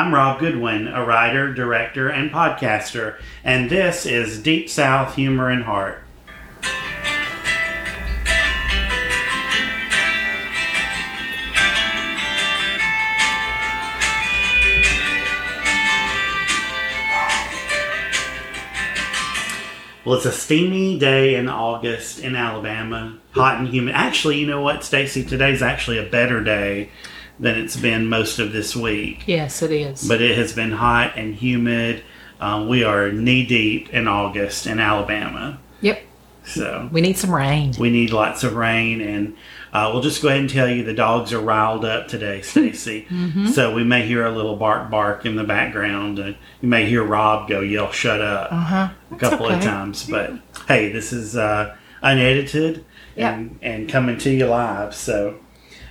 I'm Rob Goodwin, a writer, director, and podcaster, and this is Deep South Humor and Heart. Well, it's a steamy day in August in Alabama, hot and humid. Actually, you know what, Stacy? Today's actually a better day than it's been most of this week. Yes, it is. But it has been hot and humid. Um, we are knee deep in August in Alabama. Yep. So we need some rain. We need lots of rain, and uh, we'll just go ahead and tell you the dogs are riled up today, Stacy. mm-hmm. So we may hear a little bark bark in the background, and you may hear Rob go yell "shut up" uh-huh. a couple okay. of times. But hey, this is uh, unedited yep. and and coming to you live. So.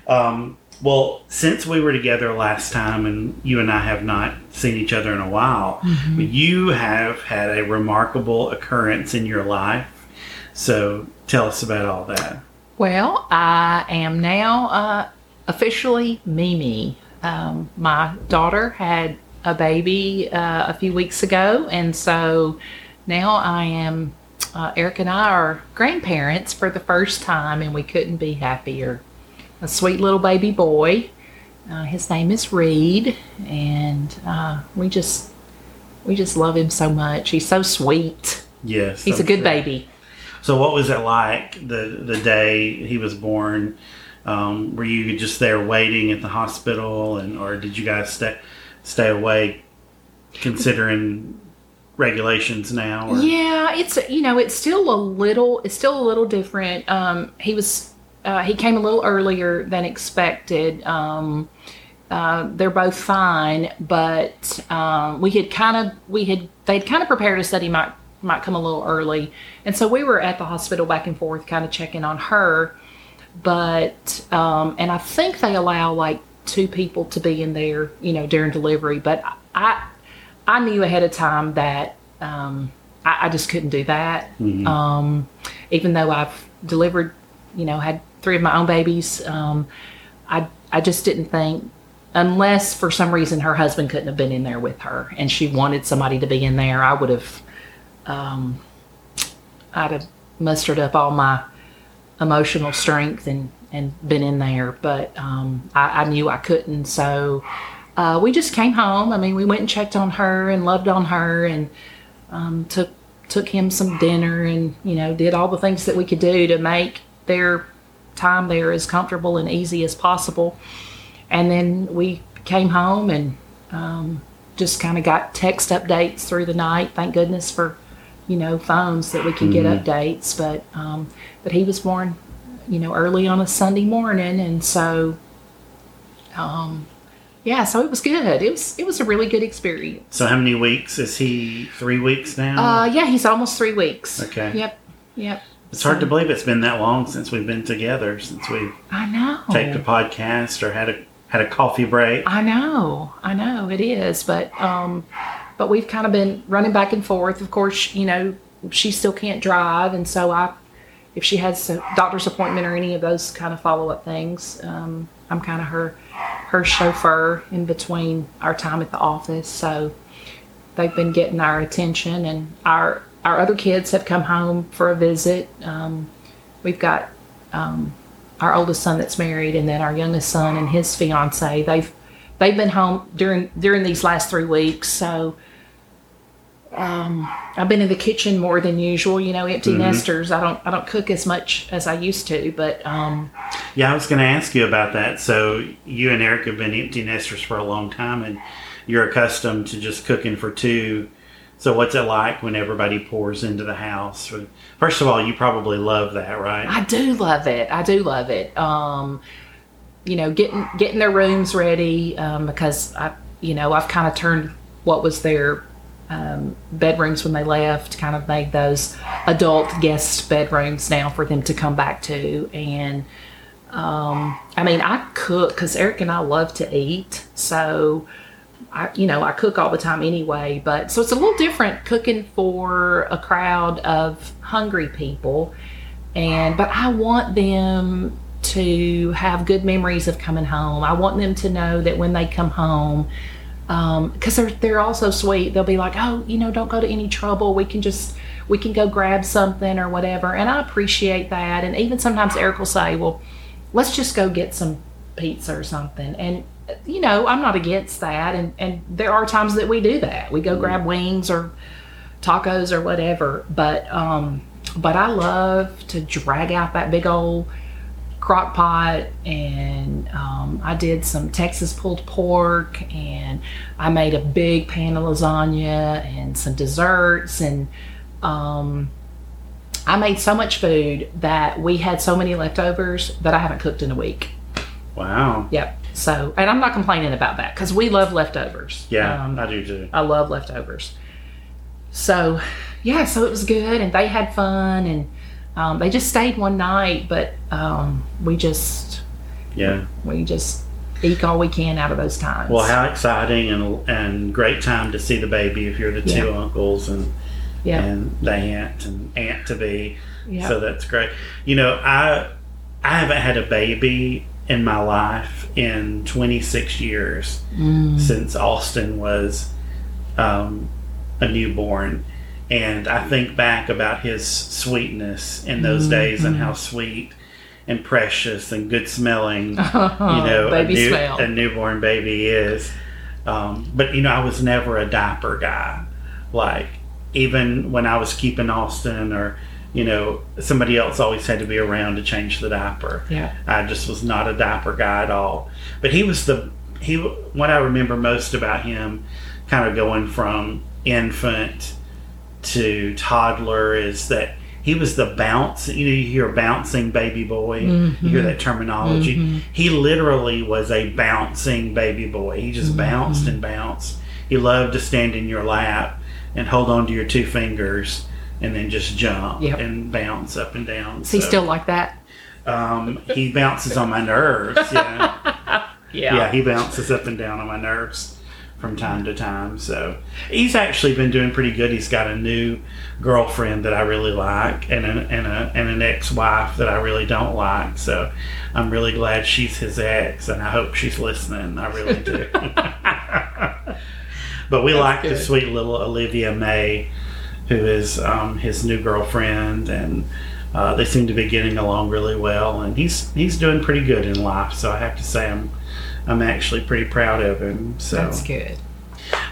Um, well, since we were together last time and you and I have not seen each other in a while, mm-hmm. you have had a remarkable occurrence in your life. So tell us about all that. Well, I am now uh, officially Mimi. Um, my daughter had a baby uh, a few weeks ago, and so now I am. Uh, Eric and I are grandparents for the first time, and we couldn't be happier a sweet little baby boy. Uh, his name is Reed, and uh, we just we just love him so much. He's so sweet. Yes, he's a good baby. So, what was it like the the day he was born? Um, were you just there waiting at the hospital, and or did you guys stay stay away, considering regulations now? Or? Yeah, it's you know it's still a little it's still a little different. Um, he was uh, he came a little earlier than expected. Um, uh, they're both fine, but um, we had kind of we had they'd kind of prepared us that he might might come a little early, and so we were at the hospital back and forth, kind of checking on her. But um, and I think they allow like two people to be in there, you know, during delivery. But I I knew ahead of time that um, I, I, just couldn't do that. Mm-hmm. Um, even though I've delivered, you know, had three of my own babies, um, I I just didn't think unless for some reason her husband couldn't have been in there with her and she wanted somebody to be in there, I would have um, I'd have mustered up all my emotional strength and and been in there, but um, I, I, knew I couldn't. So uh, we just came home. I mean, we went and checked on her and loved on her and um, took took him some dinner and you know did all the things that we could do to make their time there as comfortable and easy as possible. And then we came home and um, just kind of got text updates through the night. Thank goodness for you know phones that we could mm-hmm. get updates. But um, but he was born you know early on a Sunday morning, and so um, yeah, so it was good. It was it was a really good experience. So how many weeks is he? Three weeks now. Uh, yeah, he's almost three weeks. Okay. Yep. Yep. It's hard to believe it's been that long since we've been together. Since we've I know taped a podcast or had a had a coffee break. I know, I know it is, but um, but we've kind of been running back and forth. Of course, you know she still can't drive, and so I, if she has a doctor's appointment or any of those kind of follow up things, um, I'm kind of her her chauffeur in between our time at the office. So they've been getting our attention, and our our other kids have come home for a visit. Um, we've got um, our oldest son that's married, and then our youngest son and his fiance. They've they've been home during during these last three weeks. So um, I've been in the kitchen more than usual. You know, empty mm-hmm. nesters. I don't I don't cook as much as I used to, but um, yeah, I was going to ask you about that. So you and Eric have been empty nesters for a long time, and you're accustomed to just cooking for two. So what's it like when everybody pours into the house? First of all, you probably love that, right? I do love it. I do love it. Um, you know, getting getting their rooms ready um, because I, you know, I've kind of turned what was their um, bedrooms when they left, kind of made those adult guest bedrooms now for them to come back to. And um, I mean, I cook because Eric and I love to eat, so I, you know, I cook all the time anyway, but so it's a little different cooking for a crowd of hungry people. And, but I want them to have good memories of coming home. I want them to know that when they come home, um, because they're they're also sweet. They'll be like, oh, you know, don't go to any trouble. We can just we can go grab something or whatever, and I appreciate that. And even sometimes Eric will say, well, let's just go get some pizza or something, and you know, I'm not against that. And and there are times that we do that. We go grab wings or tacos or whatever. But um, but I love to drag out that big old crock pot and um, I did some Texas pulled pork and I made a big pan of lasagna and some desserts and um, I made so much food that we had so many leftovers that I haven't cooked in a week. Wow. Yep. So, and I'm not complaining about that because we love leftovers. Yeah, Um, I do too. I love leftovers. So, yeah, so it was good, and they had fun, and um, they just stayed one night, but um, we just Yeah. we just eke all we can out of those times. Well, how exciting and and great time to see the baby if you're the two Yeah. uncles and yeah, and the aunt and aunt to be. yeah, So that's great. You know, I I haven't had a baby in my life in 26 years Mm. since Austin was um, a newborn. And I think back about his sweetness in those days and Mm-hmm. how sweet and precious and good smelling, you know, Oh, a, new, a newborn baby is. Um, but, you know, I was never a diaper guy. Like, even when I was keeping Austin or, you know, somebody else always had to be around to change the diaper. yeah, I just was not a diaper guy at all. But he was the he. What I remember most about him, kind of going from infant to toddler, is that he was the bounce. You know, you hear bouncing baby boy. You hear that mm-hmm. terminology. Mm-hmm. He literally was a bouncing baby boy. He just mm-hmm. bounced and bounced. He loved to stand in your lap and hold on to your two fingers. And then just jump Yep. and bounce up and down. is he still like that? um, he bounces on my nerves. Yeah. yeah, he bounces up and down on my nerves from time to time. So he's actually been doing pretty good. He's got a new girlfriend that I really like, and a, and a, and an ex-wife that I really don't like. So I'm really glad she's his ex, and I hope she's listening. I really do. but we like the sweet little Olivia May, who is um, his new girlfriend, and uh, they seem to be getting along really well. And he's he's doing pretty good in life. So I have to say I'm I'm actually pretty proud of him. So That's good.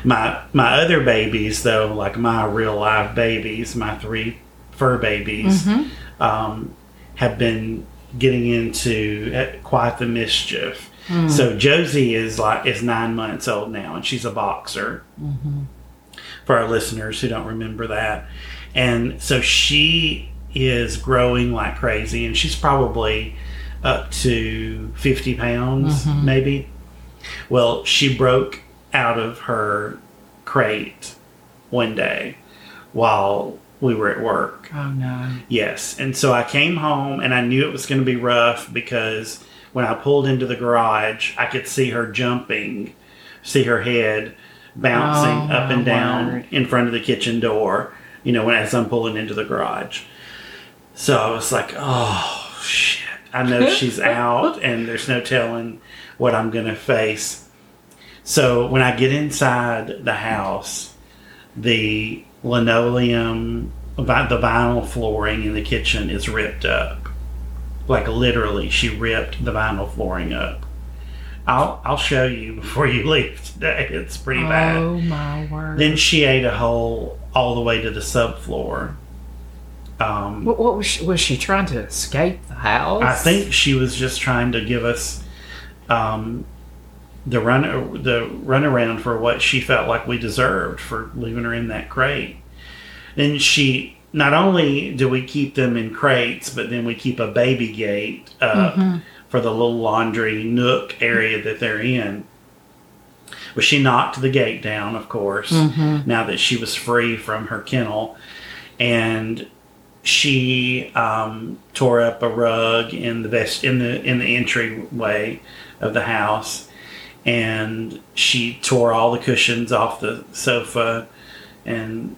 my my other babies though, like my real live babies, my three fur babies, Mm-hmm. um, have been getting into uh, quite the mischief. So Josie is like is nine months old now, and she's a boxer. For our listeners who don't remember that, and so she is growing like crazy, and she's probably up to fifty pounds, mm-hmm. maybe. Well, she broke out of her crate one day while we were at work. Oh no. Yes. And so I came home and I knew it was going to be rough because when I pulled into the garage, I could see her jumping, see her head bouncing Oh, up and down word. in front of the kitchen door, you know, when as I'm pulling into the garage. So I was like, oh, shit. I know she's out and there's no telling what I'm going to face. So when I get inside the house, the linoleum, the vinyl flooring in the kitchen is ripped up. Like literally, she ripped the vinyl flooring up. I'll I'll show you before you leave today. It's pretty bad. Oh my word. Then she ate a hole all the way to the subfloor. Um, what, what was she, was she trying to escape the house? I think she was just trying to give us um, the run the runaround for what she felt like we deserved for leaving her in that crate. Then she not only do we keep them in crates, but then we keep a baby gate up for the little laundry nook area that they're in. But she knocked the gate down, of course, now that she was free from her kennel. And she um, tore up a rug in the vest in the in the entryway of the house, and she tore all the cushions off the sofa and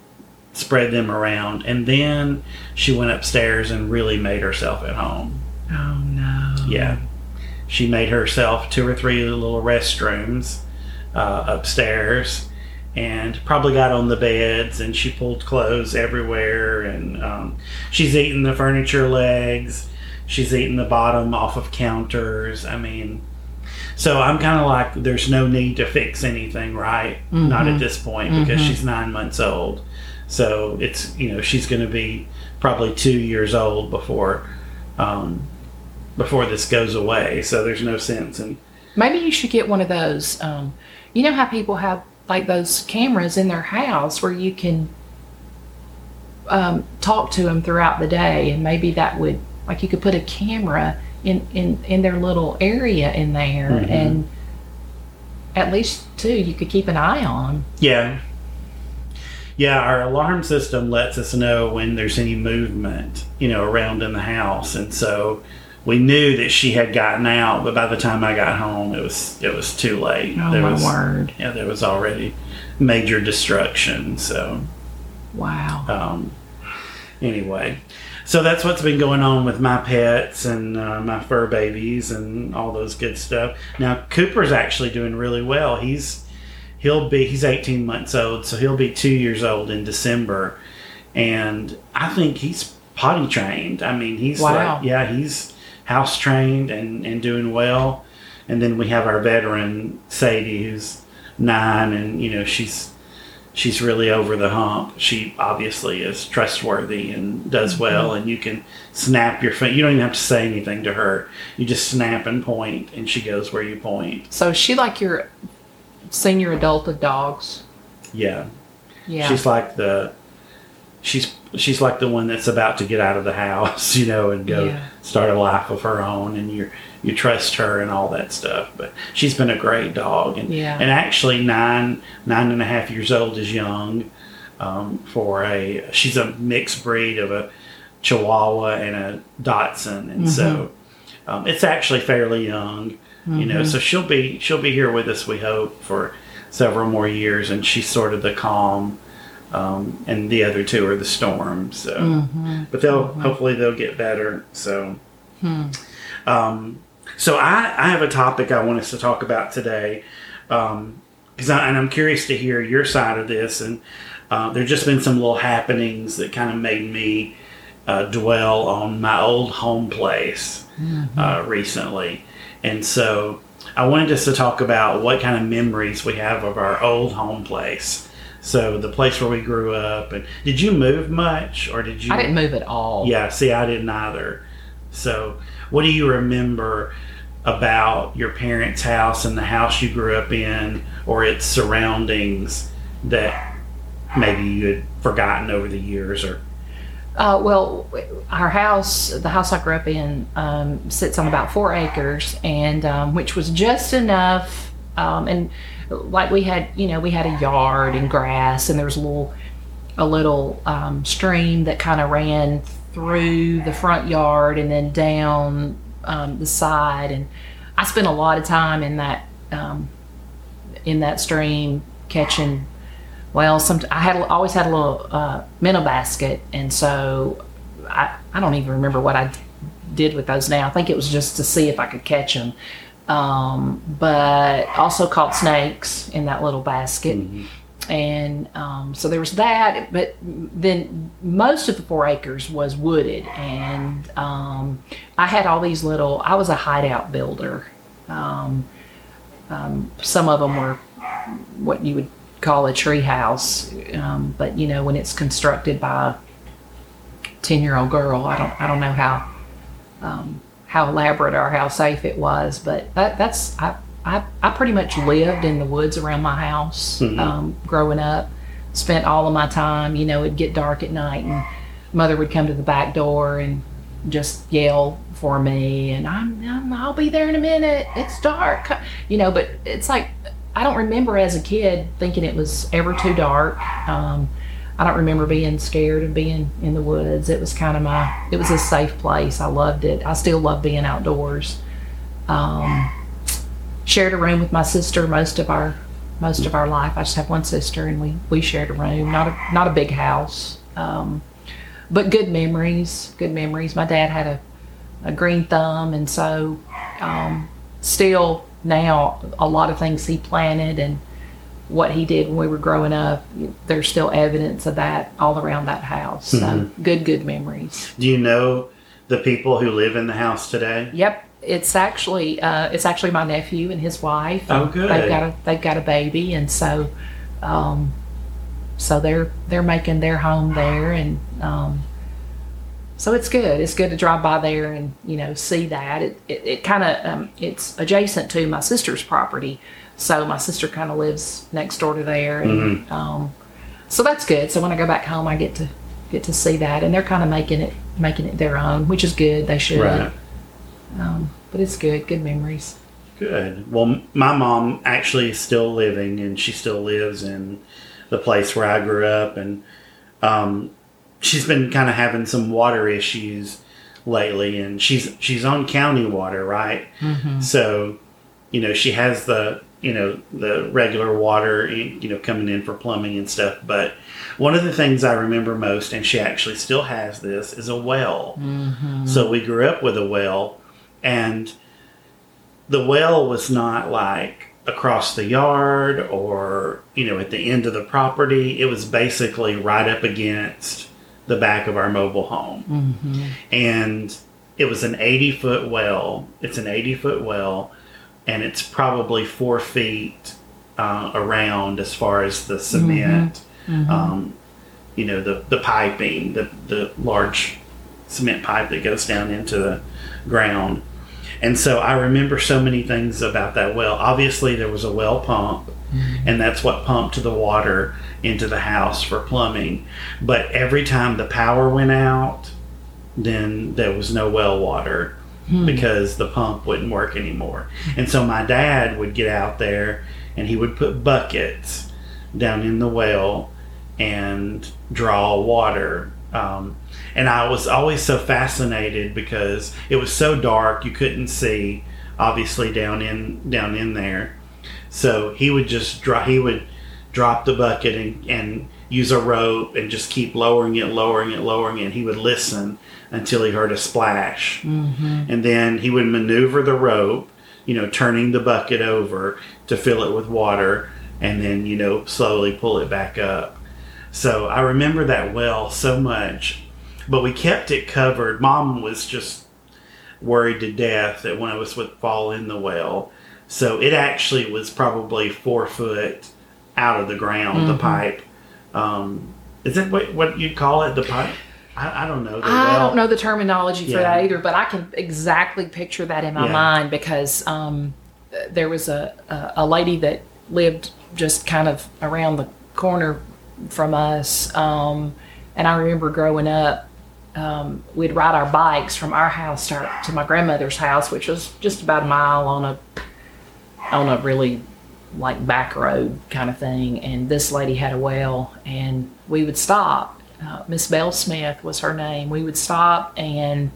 spread them around. And then she went upstairs and really made herself at home. Oh no. Yeah, she made herself two or three little restrooms uh, upstairs and probably got on the beds and she pulled clothes everywhere and um, she's eating the furniture legs. She's eating the bottom off of counters. I mean so i'm kind of like there's no need to fix anything right? Not at this point because she's nine months old. So it's you know she's going to be probably two years old before um, before this goes away so there's no sense in Maybe you should get one of those. Um, you know how people have like those cameras in their house where you can um, talk to them throughout the day, and maybe that would like you could put a camera in in in their little area in there, Mhm. and at least too you could keep an eye on. Yeah. Yeah, our alarm system lets us know when there's any movement, you know, around in the house. And so we knew that she had gotten out, but by the time I got home it was it was too late. Oh there my was word! yeah, there was already major destruction. So Wow. um, anyway, so that's what's been going on with my pets and uh, my fur babies and all those good stuff. Now Cooper's actually doing really well. He's he'll be he's 18 months old, so he'll be two years old in December, and I think he's potty trained. I mean, he's Wow. like yeah, he's house trained and and doing well. And then we have our veteran Sadie, who's nine, and you know she's she's really over the hump. She obviously is trustworthy and does mm-hmm. well, and you can snap your finger. You don't even have to say anything to her. You just snap and point, and she goes where you point. So is she like your senior adult of dogs? Yeah, Yeah. she's like the she's she's like the one that's about to get out of the house, you know, and go Yeah. start a life of her own, and you you trust her and all that stuff. But she's been a great dog, and Yeah. and actually nine nine and a half years old is young um, for a she's a mixed breed of a Chihuahua and a Dotson, and so um, it's actually fairly young, you know. So she'll be she'll be here with us, we hope, for several more years, and she's sort of the calm, um, and the other two are the storm. So, but they'll hopefully they'll get better. So, um, so I I have a topic I want us to talk about today. Um, because I, and I'm curious to hear your side of this, and uh, there's just been some little happenings that kind of made me uh, dwell on my old home place uh, recently, and so I wanted us to talk about what kind of memories we have of our old home place. So the place where we grew up, and did you move much, or did you? I didn't move at all. Yeah, see, I didn't either. So, what do you remember about your parents' house and the house you grew up in, or its surroundings that maybe you had forgotten over the years? Or Uh, well, our house, the house I grew up in, um, sits on about four acres, and um, which was just enough. Um, and like we had, you know, we had a yard and grass, and there was a little, a little um, stream that kind of ran through the front yard and then down um, the side. And I spent a lot of time in that, um, in that stream catching well, some I had always had a little uh, minnow basket, and so I I don't even remember what i did with those now. I think it was just to see if I could catch them. Um, but also caught snakes in that little basket, and um, so there was that. But then most of the four acres was wooded, and um, I had all these little. I was a hideout builder. Um, um, some of them were what you would call a tree house, um, but you know when it's constructed by a ten year old girl, I don't I don't know how um, how elaborate or how safe it was, but that, that's I, I I pretty much lived in the woods around my house um, growing up. Spent all of my time, you know, it'd get dark at night, and mother would come to the back door and just yell for me, and I'm, I'm I'll be there in a minute. It's dark, you know. But it's like I don't remember as a kid thinking it was ever too dark. Um, I don't remember being scared of being in the woods. It was kind of my, it was a safe place. I loved it. I still love being outdoors. Um, shared a room with my sister most of our, most of our life. I just have one sister, and we we shared a room. Not a not a big house, um, but good memories. Good memories. My dad had a, a green thumb, and so um, still now a lot of things he planted and what he did when we were growing up. There's still evidence of that all around that house. So good, good memories. Do you know the people who live in the house today? Yep, it's actually uh, it's actually my nephew and his wife. Oh, good. They've got a they've got a baby, and so um, so they're they're making their home there, and um, so it's good. It's good to drive by there and you know see that. It it, it kind of um, it's adjacent to my sister's property, so my sister kind of lives next door to there, and um, so that's good. So when I go back home, I get to get to see that, and they're kind of making it making it their own, which is good. They should. Right. Um, but it's good, good memories. Good. Well, my mom actually is still living, and she still lives in the place where I grew up, and um, she's been kind of having some water issues lately, and she's she's on county water, right? So, you know, she has the you know the regular water, you know, coming in for plumbing and stuff. But one of the things I remember most, and she actually still has this, is a well. Mm-hmm. So we grew up with a well, and the well was not like across the yard or you know at the end of the property. It was basically right up against the back of our mobile home. Mm-hmm. And it was an 80 foot well. It's an 80 foot well and it's probably four feet uh, around as far as the cement Um, you know the, the piping the, the large cement pipe that goes down into the ground. And so I remember so many things about that well. Obviously, there was a well pump, and that's what pumped the water into the house for plumbing. But every time the power went out, then there was no well water because the pump wouldn't work anymore. And so my dad would get out there and he would put buckets down in the well and draw water. Um, and I was always so fascinated because it was so dark you couldn't see, obviously down in down in there. So he would just drop. He would drop the bucket and, and use a rope and just keep lowering it, lowering it, lowering it. And he would listen until he heard a splash, mm-hmm. and then he would maneuver the rope, you know, turning the bucket over to fill it with water, and then you know slowly pull it back up. So I remember that well so much, but we kept it covered. Mom was just worried to death that one of us would fall in the well. So it actually was probably four foot out of the ground, the mm-hmm. pipe. Um, is that what, what you'd call it? The pipe? I, I don't know. The I well. don't know the terminology for that either, but I can exactly picture that in my Yeah. mind because um, there was a, a a lady that lived just kind of around the corner from us, um, and I remember growing up. Um, we'd ride our bikes from our house to, our, to my grandmother's house, which was just about a mile on a on a really like back road kind of thing. And this lady had a well, and we would stop. Uh, Miss Belle Smith was her name. We would stop, and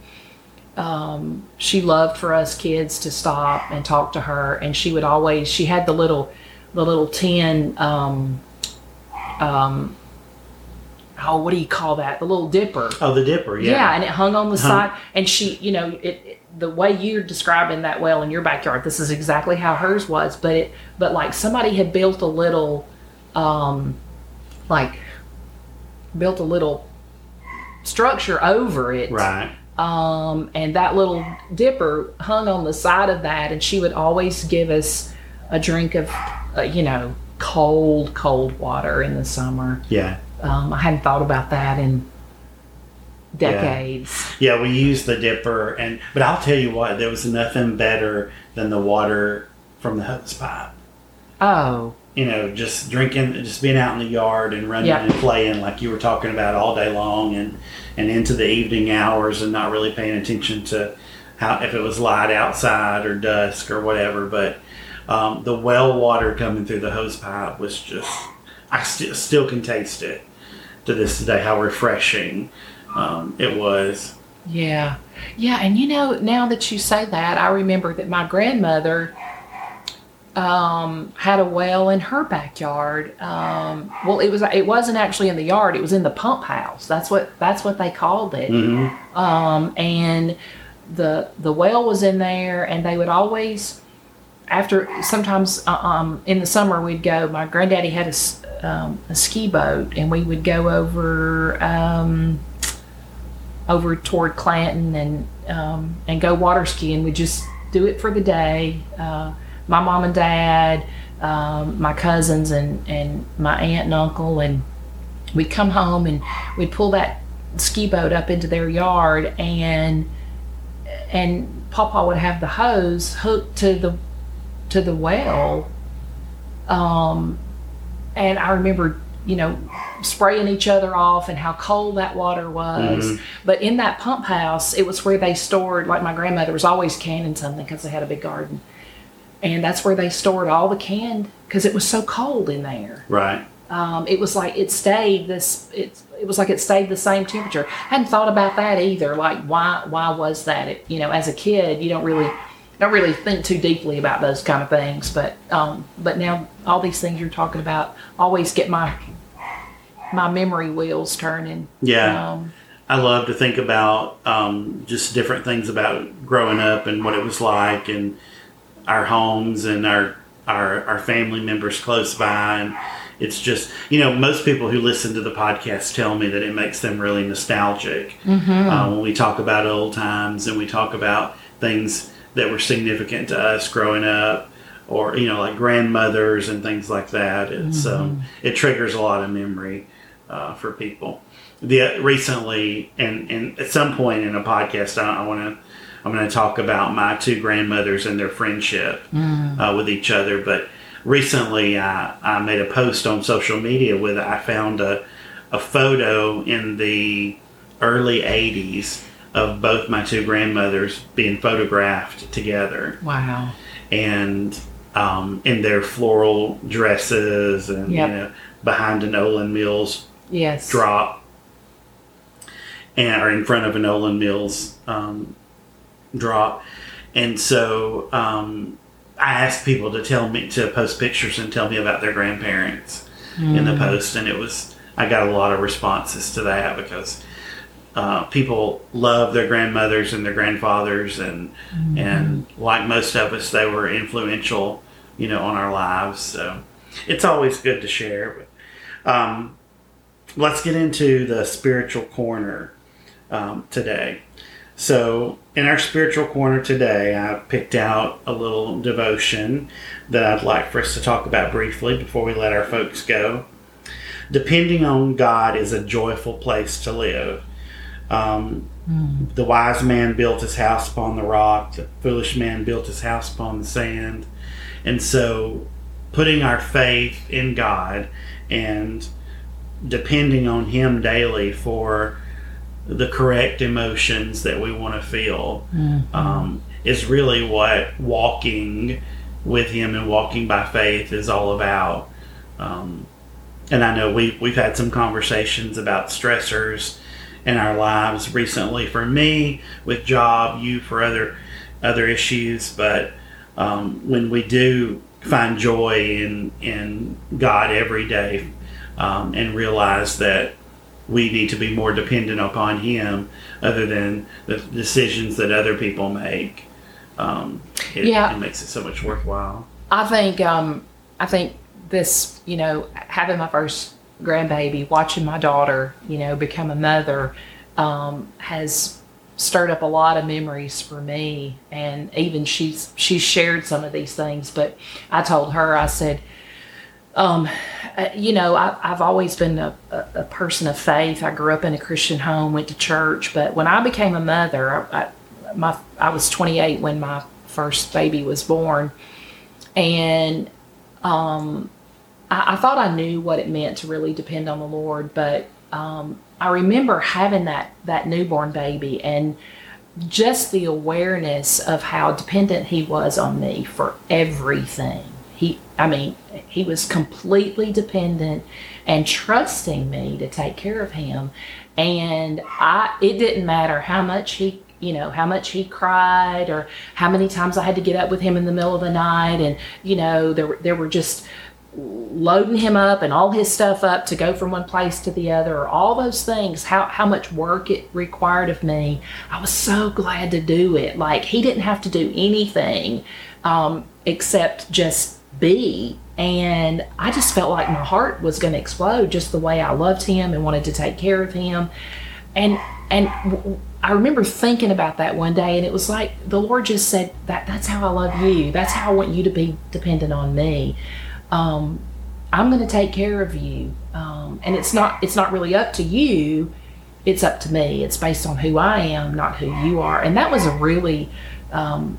um, she loved for us kids to stop and talk to her. And she would always. She had the little, the little tin. Um, um, oh, what do you call that? The little dipper. Oh, the dipper. Yeah. Yeah, and it hung on the Uh-huh. side. And she, you know, it, it the way you're describing that well in your backyard, this is exactly how hers was. But it, but like somebody had built a little, um, like built a little structure over it. Right. Um, and that little dipper hung on the side of that, and she would always give us a drink of, uh, you know, cold, cold water in the summer. Yeah. Um, I hadn't thought about that in decades. Yeah, we used the dipper, and but I'll tell you what, there was nothing better than the water from the hose pipe. Oh, You know, just drinking, just being out in the yard and running Yeah. and playing like you were talking about all day long, and and into the evening hours, and not really paying attention to how if it was light outside or dusk or whatever. But um, the well water coming through the hose pipe was just, I st- still can taste it to this day. How refreshing um, it was. yeah. Yeah, and you know, now that you say that, I remember that my grandmother um, had a well in her backyard. Um, well, it was it wasn't actually in the yard; it was in the pump house. That's what that's what they called it. hmm um, and the the well was in there, and they would always after sometimes uh, um, in the summer we'd go. My granddaddy had a, um, a ski boat, and we would go over um, over toward Clanton and um, and go water skiing. We just do it for the day. Uh, my mom and dad, um, my cousins, and and my aunt and uncle, and we'd come home and we'd pull that ski boat up into their yard and and Papa would have the hose hooked to the to the well. Um, and I remember, you know, spraying each other off and how cold that water was. Mhm. But in that pump house, it was where they stored. Like my grandmother was always canning something because they had a big garden, and that's where they stored all the canned because it was so cold in there. Right. Um, it was like it stayed this. It it was like it stayed the same temperature. I hadn't thought about that either. Like why why was that? It, you know, as a kid, you don't really don't really think too deeply about those kind of things. But um, but now all these things you're talking about always get my my memory wheels turning. Yeah. Um, I love to think about um, just different things about growing up and what it was like, and our homes and our our our family members close by, and it's just you know most people who listen to the podcast tell me that it makes them really nostalgic uh, when we talk about old times and we talk about things that were significant to us growing up. Or you know, like grandmothers and things like that. It's um, it triggers a lot of memory uh, for people the recently and, and at some point in a podcast I, I want to I'm going to talk about my two grandmothers and their friendship uh, with each other. But recently, I, I made a post on social media with I found a a photo in the early '80s of both my two grandmothers being photographed together, wow. and um, in their floral dresses, and Yep. you know, behind an Olan Mills Yes. drop and or in front of an Olan Mills um, drop. And so um, I asked people to tell me to post pictures and tell me about their grandparents in the post, and it was I got a lot of responses to that because uh, people love their grandmothers and their grandfathers, and and like most of us, they were influential, you know, on our lives. So it's always good to share. But, um, let's get into the spiritual corner um, today. So, in our spiritual corner today, I picked out a little devotion that I'd like for us to talk about briefly before we let our folks go. Depending on God is a joyful place to live. Um, The wise man built his house upon the rock, the foolish man built his house upon the sand. And so, putting our faith in God and depending on Him daily for the correct emotions that we want to feel um, is really what walking with Him and walking by faith is all about. Um, and I know we we've had some conversations about stressors in our lives recently. For me, with job, you for other other issues, but um, when we do find joy in in God every day um, and realize that we need to be more dependent upon Him other than the decisions that other people make. Um, it, Yeah. it makes it so much worthwhile. I think um, I think this, you know, having my first grandbaby, watching my daughter, you know, become a mother, um, has stirred up a lot of memories for me. And even she's she's shared some of these things. But I told her, I said, um, uh, you know, I, I've always been a, a, a person of faith. I grew up in a Christian home, went to church, but when I became a mother, I, I, my I was 28 when my first baby was born, and um, I, I thought I knew what it meant to really depend on the Lord, but um, I remember having that that newborn baby and just the awareness of how dependent he was on me for everything. He, I mean, he was completely dependent and trusting me to take care of him. And I, it didn't matter how much he, you know, how much he cried or how many times I had to get up with him in the middle of the night. And, you know, there, there were just loading him up and all his stuff up to go from one place to the other or all those things how how much work it required of me i was so glad to do it like he didn't have to do anything um, except just be. And I just felt like my heart was going to explode just the way I loved him and wanted to take care of him. And and I remember thinking about that one day, and it was like the Lord just said that that's how I love you. That's how I want you to be dependent on me. Um, I'm going to take care of you, um, and it's not it's not really up to you. It's up to me. It's based on who I am, not who you are. And that was a really, um,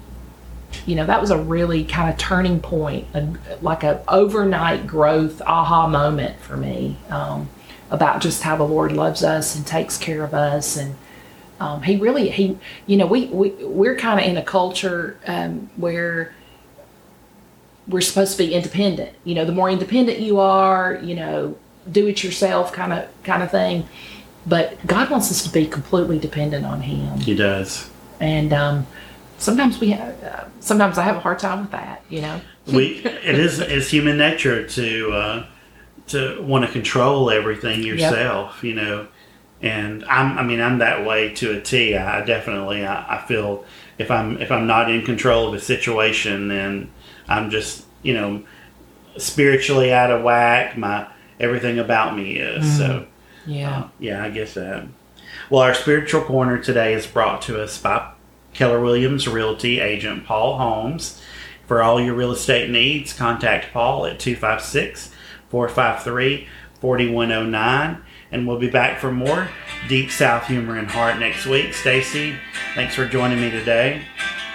you know, that was a really kind of turning point, a, like a overnight growth aha moment for me um, about just how the Lord loves us and takes care of us and. Um, he really he you know we, we we're kind of in a culture um, where we're supposed to be independent you know the more independent you are you know do it yourself kind of kind of thing but god wants us to be completely dependent on him He does. and um, sometimes we have, uh, sometimes i have a hard time with that you know We it is it's human nature to uh, to want to control everything yourself, you know. And I'm I mean I'm that way to a T. I definitely I, I feel if I'm if I'm not in control of a situation, then I'm just you know spiritually out of whack. My everything about me is so. yeah Uh, yeah, I guess that. Well, our spiritual corner today is brought to us by Keller Williams Realty agent Paul Holmes. For all your real estate needs, contact Paul at 256 453 4109. And we'll be back for more Deep South Humor and Heart next week. Stacy, thanks for joining me today.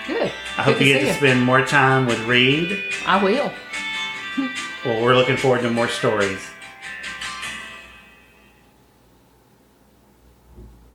good I hope Good you to get to see spend more time with Reed. i will Well, we're looking forward to more stories.